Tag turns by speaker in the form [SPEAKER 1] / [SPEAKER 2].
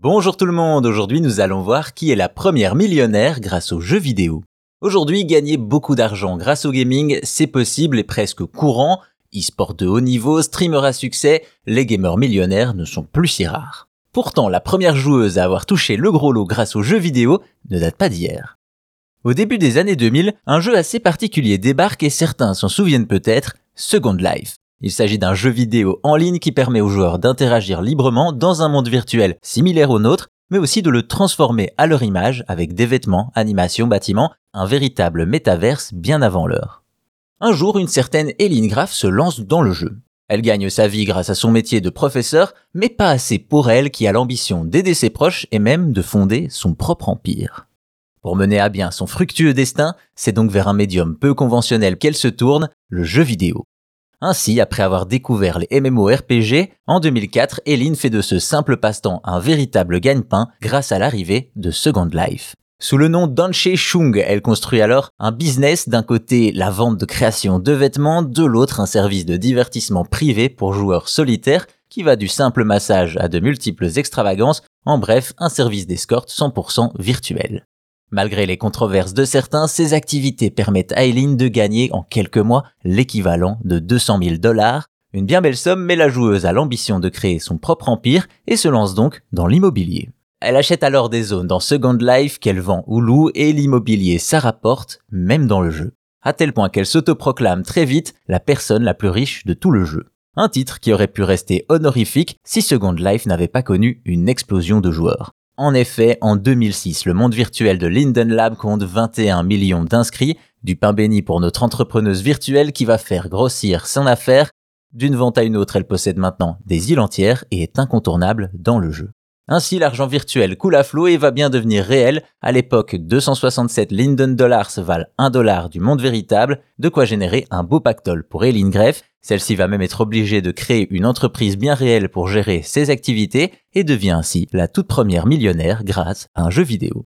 [SPEAKER 1] Bonjour tout le monde, aujourd'hui nous allons voir qui est la première millionnaire grâce aux jeux vidéo. Aujourd'hui, gagner beaucoup d'argent grâce au gaming, c'est possible et presque courant. E-sport de haut niveau, streamer à succès, les gamers millionnaires ne sont plus si rares. Pourtant, la première joueuse à avoir touché le gros lot grâce aux jeux vidéo ne date pas d'hier. Au début des années 2000, un jeu assez particulier débarque et certains s'en souviennent peut-être, Second Life. Il s'agit d'un jeu vidéo en ligne qui permet aux joueurs d'interagir librement dans un monde virtuel similaire au nôtre, mais aussi de le transformer à leur image avec des vêtements, animations, bâtiments, un véritable métaverse bien avant l'heure. Un jour, une certaine Eileen Graff se lance dans le jeu. Elle gagne sa vie grâce à son métier de professeur, mais pas assez pour elle qui a l'ambition d'aider ses proches et même de fonder son propre empire. Pour mener à bien son fructueux destin, c'est donc vers un médium peu conventionnel qu'elle se tourne, le jeu vidéo. Ainsi, après avoir découvert les MMORPG, en 2004, Eileen fait de ce simple passe-temps un véritable gagne-pain grâce à l'arrivée de Second Life. Sous le nom d'Anche Chung, elle construit alors un business, d'un côté la vente de création de vêtements, de l'autre un service de divertissement privé pour joueurs solitaires qui va du simple massage à de multiples extravagances, en bref un service d'escorte 100% virtuel. Malgré les controverses de certains, ces activités permettent à Eileen de gagner en quelques mois l'équivalent de 200 000 dollars. Une bien belle somme, mais la joueuse a l'ambition de créer son propre empire et se lance donc dans l'immobilier. Elle achète alors des zones dans Second Life qu'elle vend ou loue et l'immobilier ça rapporte, même dans le jeu. À tel point qu'elle s'autoproclame très vite la personne la plus riche de tout le jeu. Un titre qui aurait pu rester honorifique si Second Life n'avait pas connu une explosion de joueurs. En effet, en 2006, le monde virtuel de Linden Lab compte 21 millions d'inscrits, du pain béni pour notre entrepreneuse virtuelle qui va faire grossir son affaire. D'une vente à une autre, elle possède maintenant des îles entières et est incontournable dans le jeu. Ainsi, l'argent virtuel coule à flot et va bien devenir réel. À l'époque, 267 Linden Dollars valent 1 dollar du monde véritable, de quoi générer un beau pactole pour Eileen Greff. Celle-ci va même être obligée de créer une entreprise bien réelle pour gérer ses activités et devient ainsi la toute première millionnaire grâce à un jeu vidéo.